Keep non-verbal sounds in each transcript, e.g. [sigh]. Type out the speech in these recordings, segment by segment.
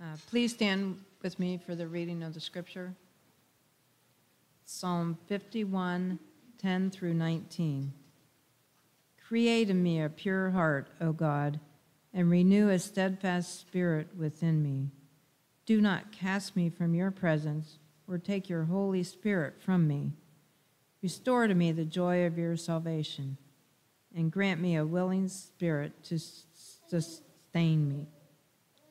Uh, Please stand with me for the reading of the scripture. Psalm 51, 10 through 19. Create in me a pure heart, O God, and renew a steadfast spirit within me. Do not cast me from your presence or take your Holy Spirit from me. Restore to me the joy of your salvation and grant me a willing spirit to sustain me.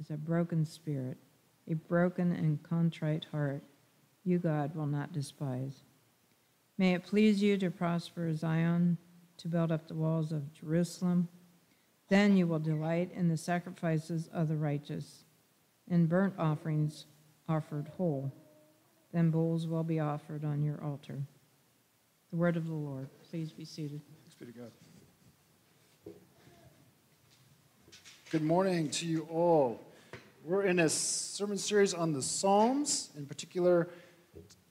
is a broken spirit, a broken and contrite heart, you, God, will not despise. May it please you to prosper Zion, to build up the walls of Jerusalem. Then you will delight in the sacrifices of the righteous, in burnt offerings offered whole. Then bulls will be offered on your altar. The word of the Lord. Please be seated. Thanks be to God. Good morning to you all. We're in a sermon series on the Psalms, in particular,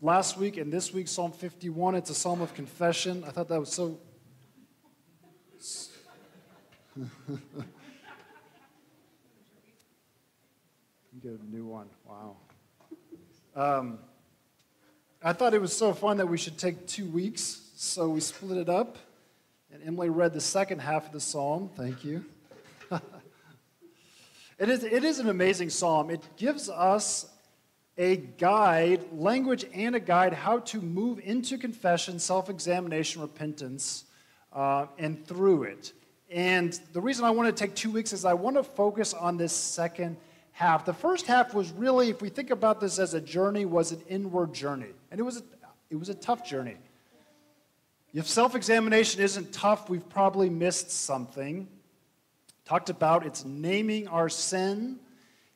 last week and this week, Psalm 51. It's a psalm of confession. I thought that was so. [laughs] you get a new one. Wow. Um, I thought it was so fun that we should take two weeks, so we split it up. And Emily read the second half of the psalm. Thank you. It, is, it is an amazing psalm. It gives us a guide, language and a guide, how to move into confession, self examination, repentance, uh, and through it. And the reason I want to take two weeks is I want to focus on this second half. The first half was really, if we think about this as a journey, was an inward journey. And it was a, it was a tough journey. If self examination isn't tough, we've probably missed something. Talked about it's naming our sin.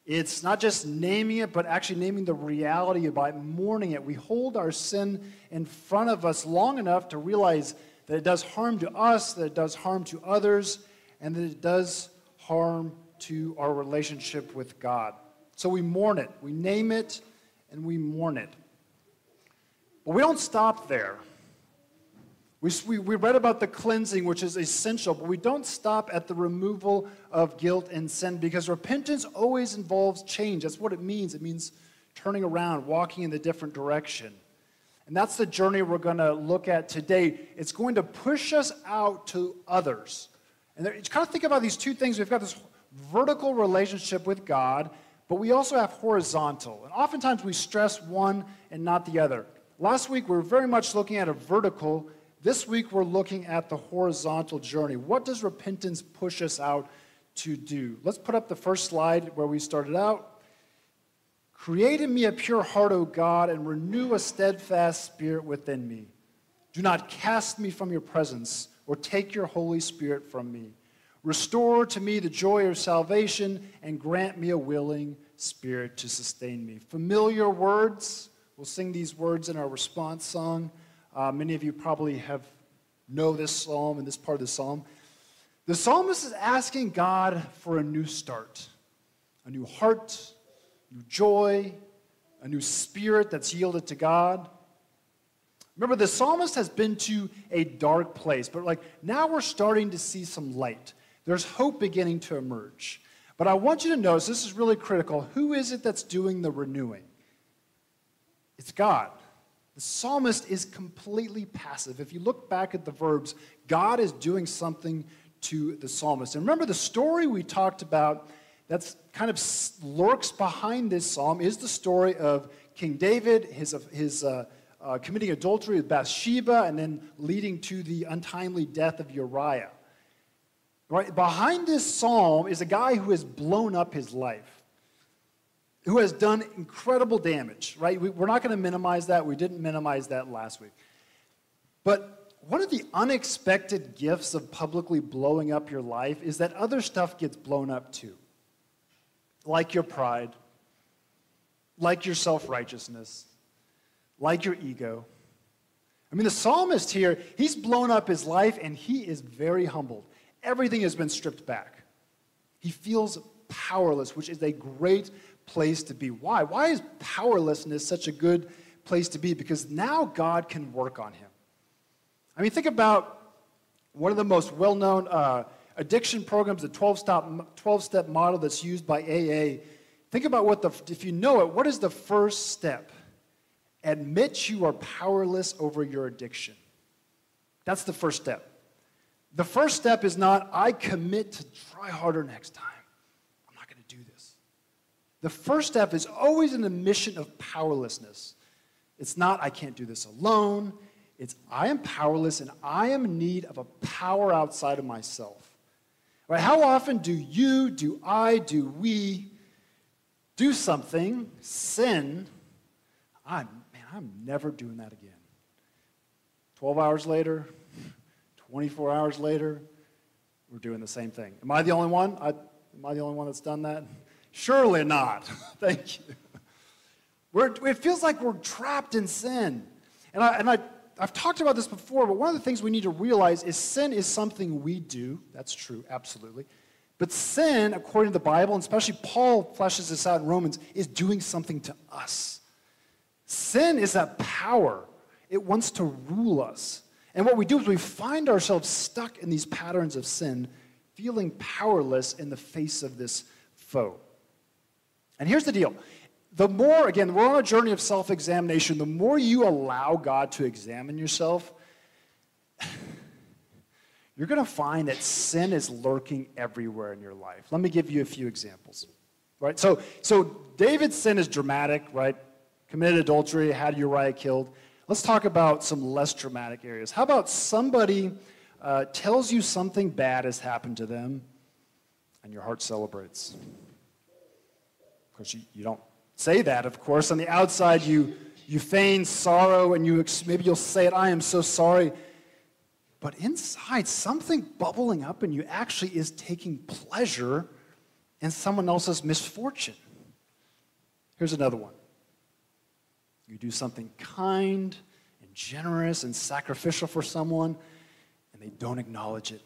It's not just naming it, but actually naming the reality by mourning it. We hold our sin in front of us long enough to realize that it does harm to us, that it does harm to others, and that it does harm to our relationship with God. So we mourn it, we name it, and we mourn it. But we don't stop there. We, we, we, read about the cleansing, which is essential, but we don't stop at the removal of guilt and sin because repentance always involves change. That's what it means. It means turning around, walking in a different direction. And that's the journey we're going to look at today. It's going to push us out to others. And there, kind of think about these two things. We've got this vertical relationship with God, but we also have horizontal. And oftentimes we stress one and not the other. Last week we were very much looking at a vertical this week, we're looking at the horizontal journey. What does repentance push us out to do? Let's put up the first slide where we started out. Create in me a pure heart, O God, and renew a steadfast spirit within me. Do not cast me from your presence or take your Holy Spirit from me. Restore to me the joy of salvation and grant me a willing spirit to sustain me. Familiar words. We'll sing these words in our response song. Uh, many of you probably have know this psalm and this part of the psalm. The psalmist is asking God for a new start, a new heart, new joy, a new spirit that's yielded to God. Remember, the psalmist has been to a dark place, but like now we're starting to see some light. There's hope beginning to emerge. But I want you to notice this is really critical. Who is it that's doing the renewing? It's God. The psalmist is completely passive. If you look back at the verbs, God is doing something to the psalmist. And remember the story we talked about that's kind of lurks behind this psalm is the story of King David, his, his uh, uh, committing adultery with Bathsheba, and then leading to the untimely death of Uriah. Right? Behind this psalm is a guy who has blown up his life who has done incredible damage, right? We, are not going to minimize that. We didn't minimize that last week. But one of the unexpected gifts of publicly blowing up your life is that other stuff gets blown up too, like your pride, like your self righteousness, like your ego. I mean, the psalmist here, he's blown up his life and he is very humbled. Everything has been stripped back. He feels powerless, which is a great place to be. Why? Why is powerlessness such a good place to be? Because now God can work on him. I mean, think about one of the most well known uh, addiction programs, the 12 step, 12 step model that's used by AA. Think about what the, if you know it, what is the first step? Admit you are powerless over your addiction. That's the first step. The first step is not, I commit to try harder next time. I'm not going to do this. The first step is always an admission of powerlessness. It's not, I can't do this alone. It's, I am powerless and I am in need of a power outside of myself. Right? How often do you, do I, do we do something, sin? I'm, man, I'm never doing that again. 12 hours later, 24 hours later, we're doing the same thing. Am I the only one? I, am I the only one that's done that? Surely not. [laughs] Thank you. We're, it feels like we're trapped in sin. And, I, and I, I've talked about this before, but one of the things we need to realize is sin is something we do. That's true, absolutely. But sin, according to the Bible, and especially Paul fleshes this out in Romans, is doing something to us. Sin is that power, it wants to rule us. And what we do is we find ourselves stuck in these patterns of sin, feeling powerless in the face of this foe. And here's the deal the more, again, we're on a journey of self examination, the more you allow God to examine yourself, [sighs] you're going to find that sin is lurking everywhere in your life. Let me give you a few examples. Right? So, so David's sin is dramatic, right? Committed adultery, had Uriah killed. Let's talk about some less dramatic areas. How about somebody uh, tells you something bad has happened to them and your heart celebrates? Course, you, you don't say that, of course. On the outside, you, you feign sorrow and you maybe you'll say it, I am so sorry. But inside, something bubbling up in you actually is taking pleasure in someone else's misfortune. Here's another one. You do something kind and generous and sacrificial for someone, and they don't acknowledge it.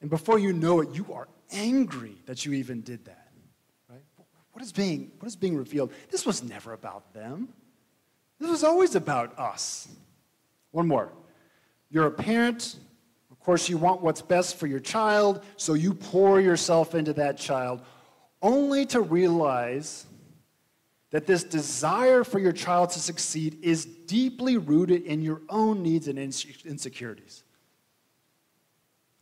And before you know it, you are angry that you even did that. What is being, what is being revealed? This was never about them. This was always about us. One more. You're a parent. Of course, you want what's best for your child, so you pour yourself into that child, only to realize that this desire for your child to succeed is deeply rooted in your own needs and insecurities.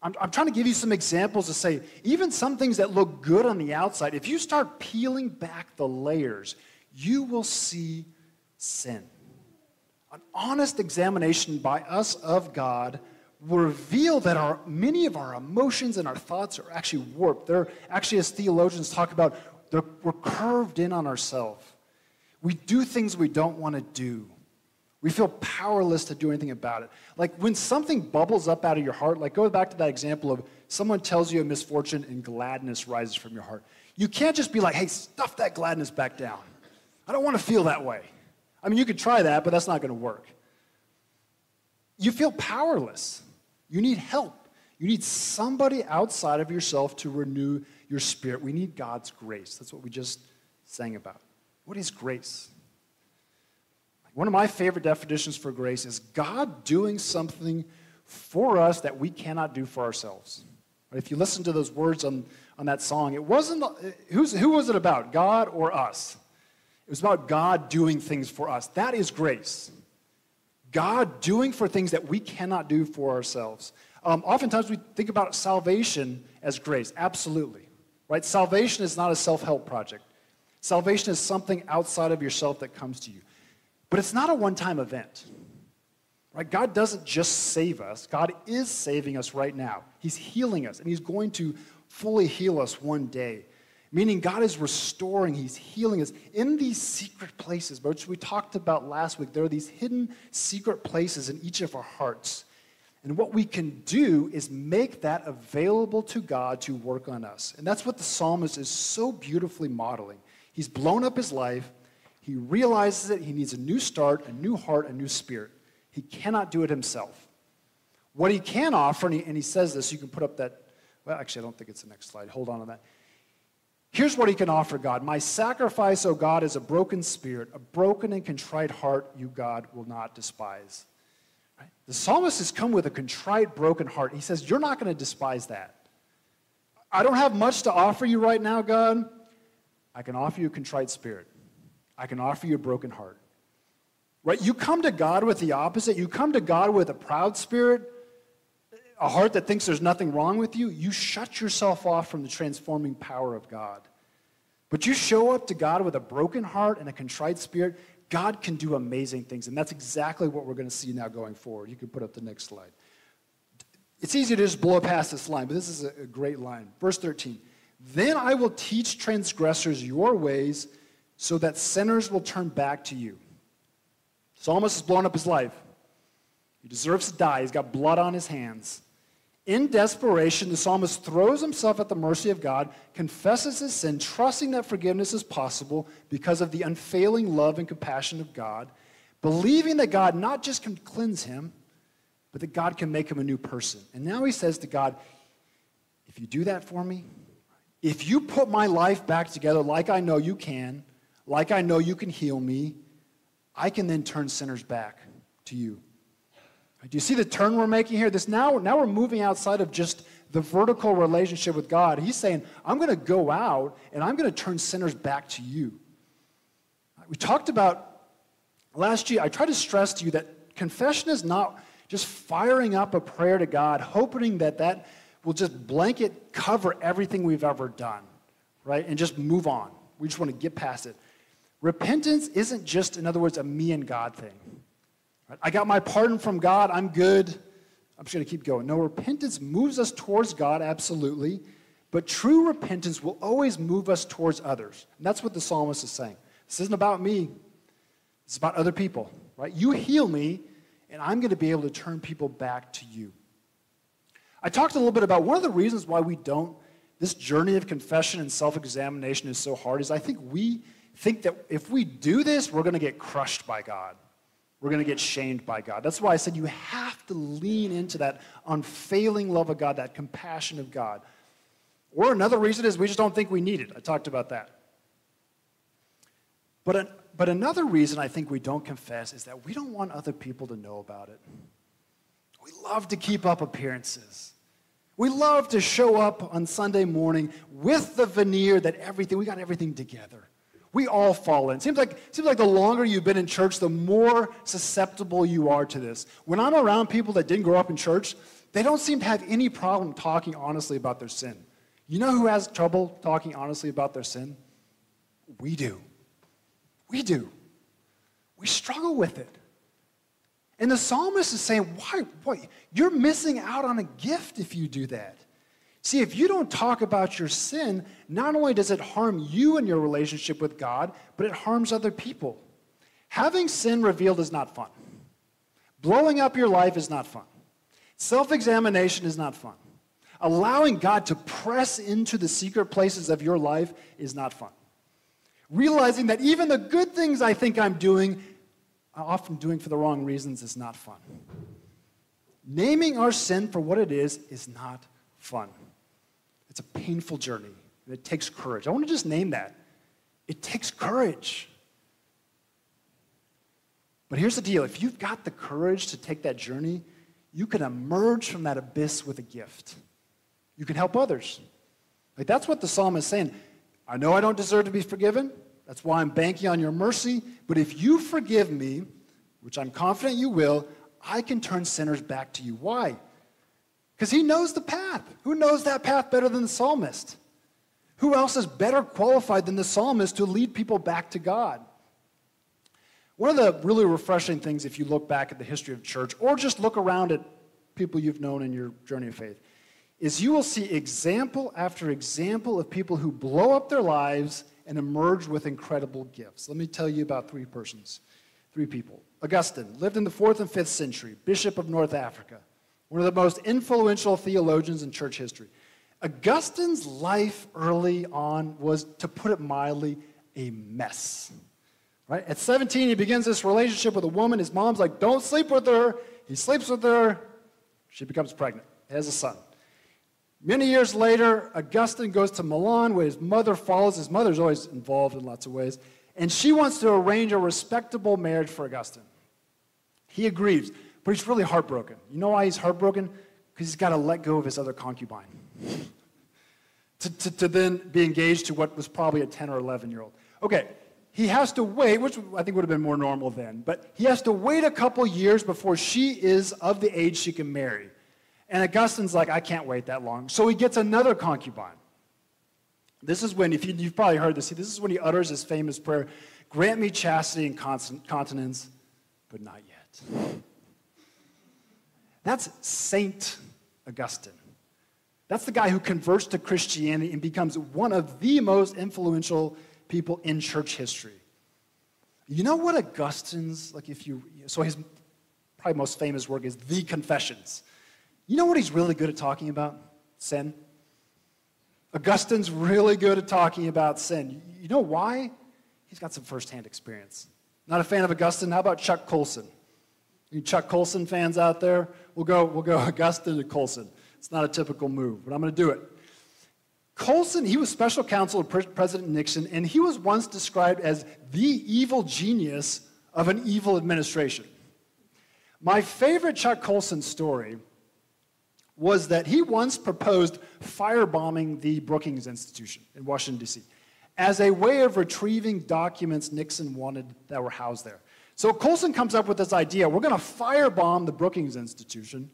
I'm, I'm trying to give you some examples to say, even some things that look good on the outside, if you start peeling back the layers, you will see sin. An honest examination by us of God will reveal that our, many of our emotions and our thoughts are actually warped. They're actually, as theologians talk about, we're curved in on ourselves. We do things we don't want to do. We feel powerless to do anything about it. Like when something bubbles up out of your heart, like go back to that example of someone tells you a misfortune and gladness rises from your heart. You can't just be like, hey, stuff that gladness back down. I don't want to feel that way. I mean, you could try that, but that's not going to work. You feel powerless. You need help. You need somebody outside of yourself to renew your spirit. We need God's grace. That's what we just sang about. What is grace? One of my favorite definitions for grace is God doing something for us that we cannot do for ourselves. If you listen to those words on, on that song, it wasn't, who's, who was it about, God or us? It was about God doing things for us. That is grace. God doing for things that we cannot do for ourselves. Um, oftentimes we think about salvation as grace. Absolutely. Right? Salvation is not a self help project, salvation is something outside of yourself that comes to you. But it's not a one time event. Right? God doesn't just save us, God is saving us right now. He's healing us, and He's going to fully heal us one day. Meaning, God is restoring, He's healing us in these secret places, which we talked about last week. There are these hidden secret places in each of our hearts. And what we can do is make that available to God to work on us. And that's what the psalmist is so beautifully modeling. He's blown up his life. He realizes it. He needs a new start, a new heart, a new spirit. He cannot do it himself. What he can offer, and he, and he says this, you can put up that, well, actually, I don't think it's the next slide. Hold on to that. Here's what he can offer God My sacrifice, O God, is a broken spirit, a broken and contrite heart, you, God, will not despise. Right? The psalmist has come with a contrite, broken heart. He says, You're not going to despise that. I don't have much to offer you right now, God. I can offer you a contrite spirit, I can offer you a broken heart. Right? You come to God with the opposite. You come to God with a proud spirit, a heart that thinks there's nothing wrong with you. You shut yourself off from the transforming power of God. But you show up to God with a broken heart and a contrite spirit, God can do amazing things. And that's exactly what we're going to see now going forward. You can put up the next slide. It's easy to just blow past this line, but this is a great line. Verse 13 Then I will teach transgressors your ways so that sinners will turn back to you. Psalmist has blown up his life. He deserves to die. He's got blood on his hands. In desperation, the psalmist throws himself at the mercy of God, confesses his sin, trusting that forgiveness is possible because of the unfailing love and compassion of God, believing that God not just can cleanse him, but that God can make him a new person. And now he says to God, If you do that for me, if you put my life back together like I know you can, like I know you can heal me, I can then turn sinners back to you. Do you see the turn we're making here? This now, now we're moving outside of just the vertical relationship with God. He's saying, I'm going to go out and I'm going to turn sinners back to you. We talked about last year, I tried to stress to you that confession is not just firing up a prayer to God, hoping that that will just blanket cover everything we've ever done, right? And just move on. We just want to get past it. Repentance isn't just, in other words, a me and God thing. Right? I got my pardon from God, I'm good. I'm just going to keep going. No, repentance moves us towards God, absolutely, but true repentance will always move us towards others. And that's what the psalmist is saying. This isn't about me, it's about other people, right? You heal me, and I'm going to be able to turn people back to you. I talked a little bit about one of the reasons why we don't, this journey of confession and self examination is so hard, is I think we think that if we do this, we're going to get crushed by God. We're going to get shamed by God. That's why I said you have to lean into that unfailing love of God, that compassion of God. Or another reason is we just don't think we need it. I talked about that. But, an, but another reason I think we don't confess is that we don't want other people to know about it. We love to keep up appearances. We love to show up on Sunday morning with the veneer that everything, we got everything together. We all fall in. Seems like, seems like the longer you've been in church, the more susceptible you are to this. When I'm around people that didn't grow up in church, they don't seem to have any problem talking honestly about their sin. You know who has trouble talking honestly about their sin? We do. We do. We struggle with it. And the psalmist is saying, why, why? You're missing out on a gift if you do that. See, if you don't talk about your sin, not only does it harm you and your relationship with God, but it harms other people. Having sin revealed is not fun. Blowing up your life is not fun. Self examination is not fun. Allowing God to press into the secret places of your life is not fun. Realizing that even the good things I think I'm doing, I'm often doing for the wrong reasons, is not fun. Naming our sin for what it is is not fun. It's a painful journey, and it takes courage. I want to just name that. It takes courage. But here's the deal if you've got the courage to take that journey, you can emerge from that abyss with a gift. You can help others. Like that's what the psalm is saying. I know I don't deserve to be forgiven. That's why I'm banking on your mercy. But if you forgive me, which I'm confident you will, I can turn sinners back to you. Why? Because he knows the path. Who knows that path better than the psalmist? Who else is better qualified than the psalmist to lead people back to God? One of the really refreshing things, if you look back at the history of church, or just look around at people you've known in your journey of faith, is you will see example after example of people who blow up their lives and emerge with incredible gifts. Let me tell you about three persons, three people. Augustine lived in the fourth and fifth century, bishop of North Africa one of the most influential theologians in church history. Augustine's life early on was, to put it mildly, a mess. Right? At 17, he begins this relationship with a woman. His mom's like, don't sleep with her. He sleeps with her. She becomes pregnant, has a son. Many years later, Augustine goes to Milan where his mother follows. His mother's always involved in lots of ways. And she wants to arrange a respectable marriage for Augustine. He agrees, but he's really heartbroken. You know why he's heartbroken? Because he's got to let go of his other concubine [laughs] to, to, to then be engaged to what was probably a 10 or 11 year old. Okay, he has to wait, which I think would have been more normal then, but he has to wait a couple years before she is of the age she can marry. And Augustine's like, I can't wait that long. So he gets another concubine. This is when, if you, have probably heard this, this is when he utters his famous prayer Grant me chastity and continence, but not yet. That's Saint Augustine. That's the guy who converts to Christianity and becomes one of the most influential people in church history. You know what Augustine's, like if you, so his probably most famous work is The Confessions. You know what he's really good at talking about? Sin. Augustine's really good at talking about sin. You know why? He's got some firsthand experience. Not a fan of Augustine? How about Chuck Colson? Any Chuck Colson fans out there? We'll go, we'll go [laughs] Augustine to Colson. It's not a typical move, but I'm going to do it. Colson, he was special counsel of President Nixon, and he was once described as the evil genius of an evil administration. My favorite Chuck Colson story was that he once proposed firebombing the Brookings Institution in Washington, D.C., as a way of retrieving documents Nixon wanted that were housed there. So Colson comes up with this idea we're going to firebomb the Brookings Institution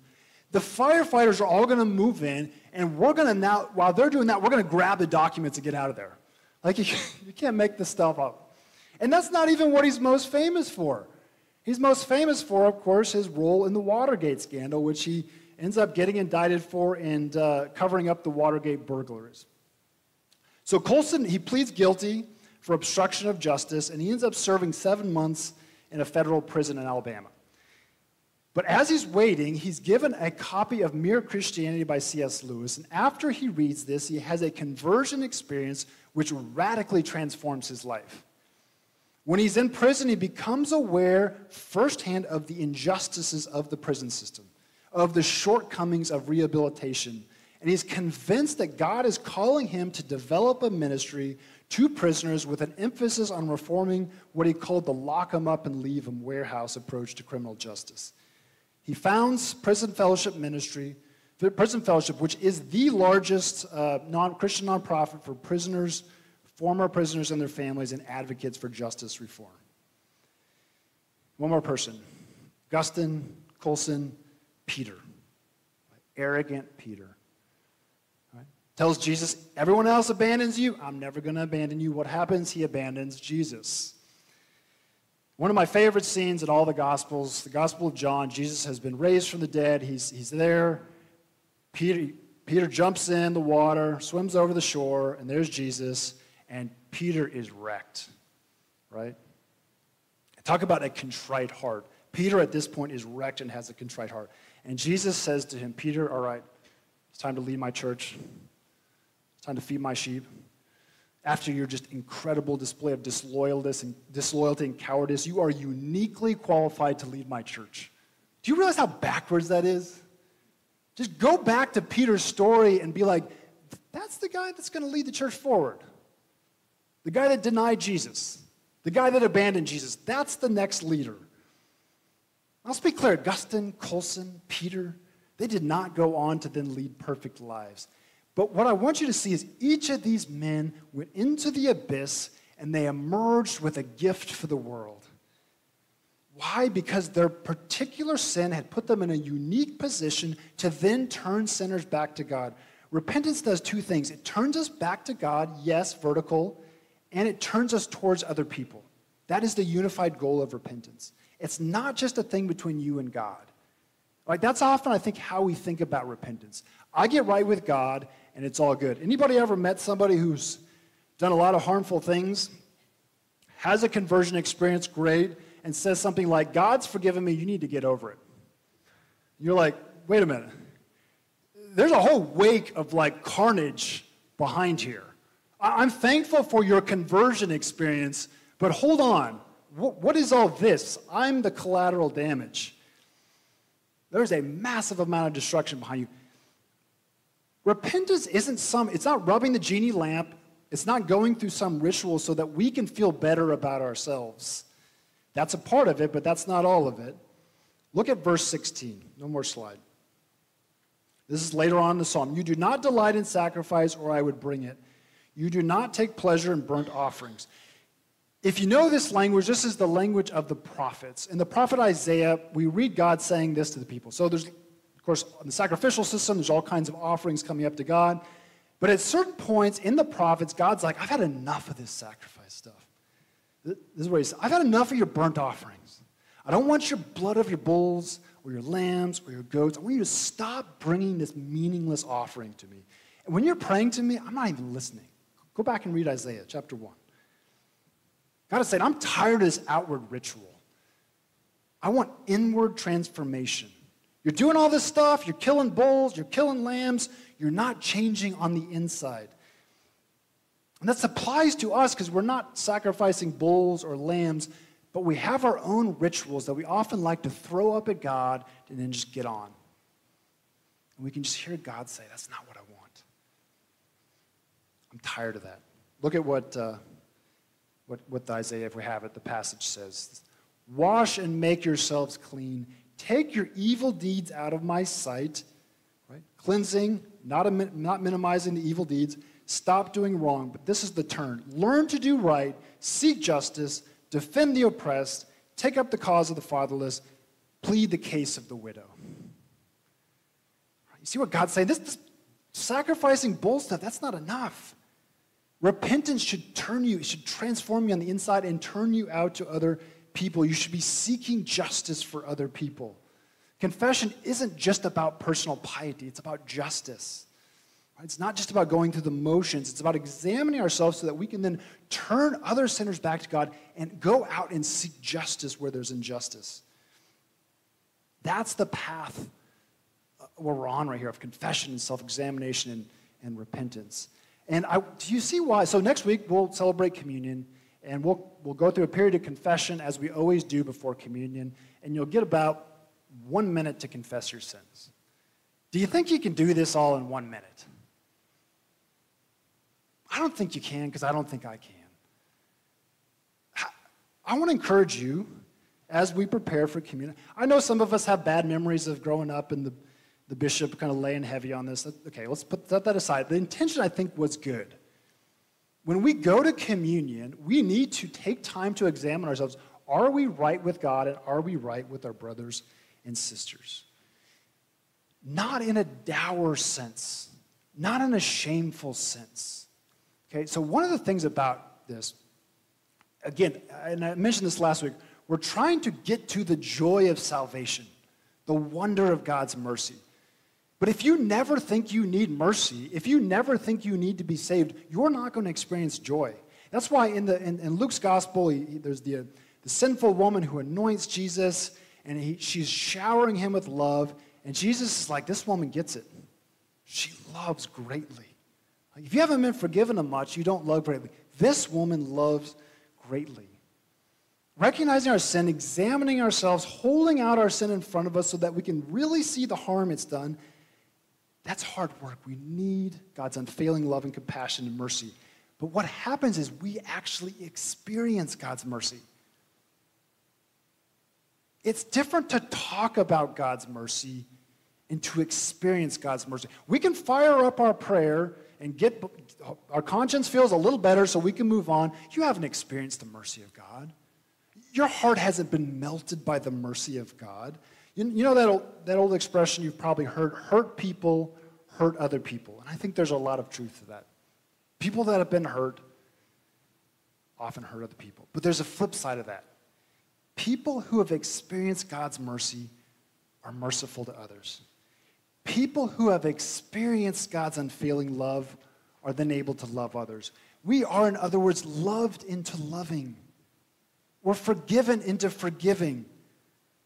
the firefighters are all going to move in, and we're going to now, while they're doing that, we're going to grab the documents and get out of there. Like, [laughs] you, can't make this stuff up. And that's not even what he's most famous for. He's most famous for, of course, his role in the Watergate scandal, which he ends up getting indicted for and uh, covering up the Watergate burglaries. So Colson, he pleads guilty for obstruction of justice, and he ends up serving seven months in a federal prison in Alabama. But as he's waiting, he's given a copy of Mere Christianity by C.S. Lewis. And after he reads this, he has a conversion experience which radically transforms his life. When he's in prison, he becomes aware firsthand of the injustices of the prison system, of the shortcomings of rehabilitation. And he's convinced that God is calling him to develop a ministry to prisoners with an emphasis on reforming what he called the lock 'em up and leave 'em warehouse approach to criminal justice. He founds Prison Fellowship Ministry, Prison Fellowship, which is the largest uh, non Christian nonprofit for prisoners, former prisoners and their families, and advocates for justice reform. One more person Augustine, Colson, Peter. Arrogant Peter. Tells Jesus, everyone else abandons you. I'm never going to abandon you. What happens? He abandons Jesus. One of my favorite scenes in all the Gospels, the Gospel of John, Jesus has been raised from the dead. He's, he's there. Peter, Peter jumps in the water, swims over the shore, and there's Jesus, and Peter is wrecked, right? Talk about a contrite heart. Peter at this point is wrecked and has a contrite heart. And Jesus says to him, Peter, all right, it's time to leave my church. Time to feed my sheep after your just incredible display of disloyalty and, disloyalty and cowardice, you are uniquely qualified to lead my church. Do you realize how backwards that is? Just go back to Peter's story and be like, that's the guy that's going to lead the church forward. The guy that denied Jesus, the guy that abandoned Jesus, that's the next leader. I'll speak clear Augustine, Colson, Peter, they did not go on to then lead perfect lives. But what I want you to see is each of these men went into the abyss and they emerged with a gift for the world. Why? Because their particular sin had put them in a unique position to then turn sinners back to God. Repentance does two things it turns us back to God, yes, vertical, and it turns us towards other people. That is the unified goal of repentance. It's not just a thing between you and God. Like that's often I think how we think about repentance. I get right with God and it's all good. Anybody ever met somebody who's done a lot of harmful things, has a conversion experience, great, and says something like, God's forgiven me, you need to get over it. You're like, wait a minute. There's a whole wake of like carnage behind here. I'm thankful for your conversion experience, but hold on. What is all this? I'm the collateral damage. There's a massive amount of destruction behind you. Repentance isn't some, it's not rubbing the genie lamp, it's not going through some ritual so that we can feel better about ourselves. That's a part of it, but that's not all of it. Look at verse 16. No more slide. This is later on in the psalm. You do not delight in sacrifice, or I would bring it. You do not take pleasure in burnt offerings. If you know this language, this is the language of the prophets. In the prophet Isaiah, we read God saying this to the people. So there's, course, in the sacrificial system, there's all kinds of offerings coming up to God. But at certain points in the prophets, God's like, I've had enough of this sacrifice stuff. This is what he says I've had enough of your burnt offerings. I don't want your blood of your bulls or your lambs or your goats. I want you to stop bringing this meaningless offering to me. And when you're praying to me, I'm not even listening. Go back and read Isaiah chapter 1. God is saying, I'm tired of this outward ritual. I want inward transformation. You're doing all this stuff, you're killing bulls, you're killing lambs, you're not changing on the inside. And that applies to us because we're not sacrificing bulls or lambs but we have our own rituals that we often like to throw up at God and then just get on. And we can just hear God say, That's not what I want. I'm tired of that. Look at what, uh, what, what Isaiah, if we have it, the passage says Wash and make yourselves clean. Take your evil deeds out of my sight. Right? Cleansing, not, not minimizing the evil deeds. Stop doing wrong, but this is the turn. Learn to do right, seek justice, defend the oppressed, take up the cause of the fatherless, plead the case of the widow. You see what God's saying? This, this sacrificing bull stuff, that's not enough. Repentance should turn you, it should transform you on the inside and turn you out to other people. You should be seeking justice for other people. Confession isn't just about personal piety, it's about justice. It's not just about going through the motions, it's about examining ourselves so that we can then turn other sinners back to God and go out and seek justice where there's injustice. That's the path uh, we're on right here of confession and self examination and, and repentance. And I, do you see why? So next week we'll celebrate communion and we'll, we'll go through a period of confession as we always do before communion, and you'll get about one minute to confess your sins. Do you think you can do this all in one minute? I don't think you can because I don't think I can. I want to encourage you as we prepare for communion. I know some of us have bad memories of growing up and the, the bishop kind of laying heavy on this. Okay, let's put that aside. The intention, I think, was good. When we go to communion, we need to take time to examine ourselves. Are we right with God and are we right with our brothers and sisters? Not in a dour sense, not in a shameful sense Okay, so one of the things about this, again, and I mentioned this last week, we're trying to get to the joy of salvation, the wonder of God's mercy. But if you never think you need mercy, if you never think you need to be saved, you're not going to experience joy. That's why in, the, in, in Luke's gospel, he, there's the, uh, the sinful woman who anoints Jesus, and he, she's showering him with love. And Jesus is like, This woman gets it. She loves greatly. If you haven't been forgiven of much, you don't love greatly. This woman loves greatly. Recognizing our sin, examining ourselves, holding out our sin in front of us so that we can really see the harm it's done, that's hard work. We need God's unfailing love and compassion and mercy. But what happens is we actually experience God's mercy. It's different to talk about God's mercy and to experience God's mercy. We can fire up our prayer and get our conscience feels a little better so we can move on, you haven't experienced the mercy of God. Your heart hasn't been melted by the mercy of God. You, you know that old, that old expression you've probably heard hurt people hurt other people. And I think there's a lot of truth to that. People that have been hurt often hurt other people. But there's a flip side of that. People who have experienced God's mercy are merciful to others. People who have experienced God's unfailing love are then able to love others. We are, in other words, loved into loving. We're forgiven into forgiving.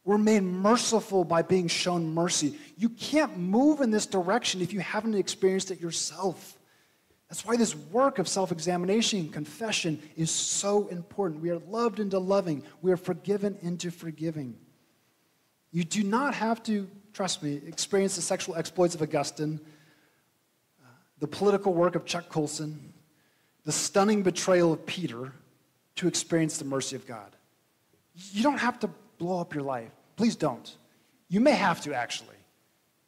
We're made merciful by being shown mercy. You can't move in this direction if you haven't experienced it yourself. That's why this work of self examination, confession, is so important. We are loved into loving, we are forgiven into forgiving. You do not have to, trust me, experience the sexual exploits of Augustine, uh, the political work of Chuck Colson, the stunning betrayal of Peter to experience the mercy of God. You don't have to blow up your life. Please don't. You may have to, actually.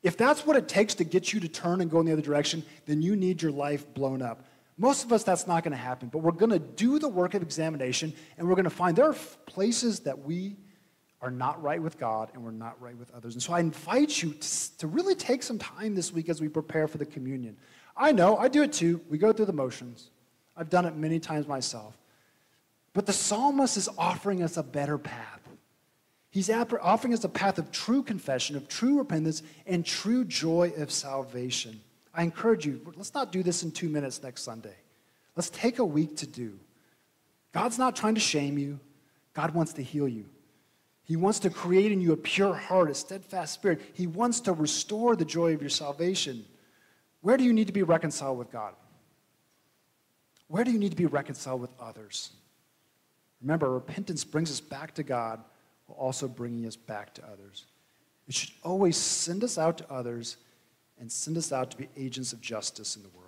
If that's what it takes to get you to turn and go in the other direction, then you need your life blown up. Most of us, that's not going to happen, but we're going to do the work of examination and we're going to find there are places that we are not right with God and we're not right with others. And so I invite you to, to really take some time this week as we prepare for the communion. I know, I do it too. We go through the motions. I've done it many times myself. But the psalmist is offering us a better path. He's offering us a path of true confession, of true repentance, and true joy of salvation. I encourage you, let's not do this in two minutes next Sunday. Let's take a week to do. God's not trying to shame you, God wants to heal you. He wants to create in you a pure heart, a steadfast spirit. He wants to restore the joy of your salvation. Where do you need to be reconciled with God? Where do you need to be reconciled with others? Remember, repentance brings us back to God while also bringing us back to others. It should always send us out to others and send us out to be agents of justice in the world.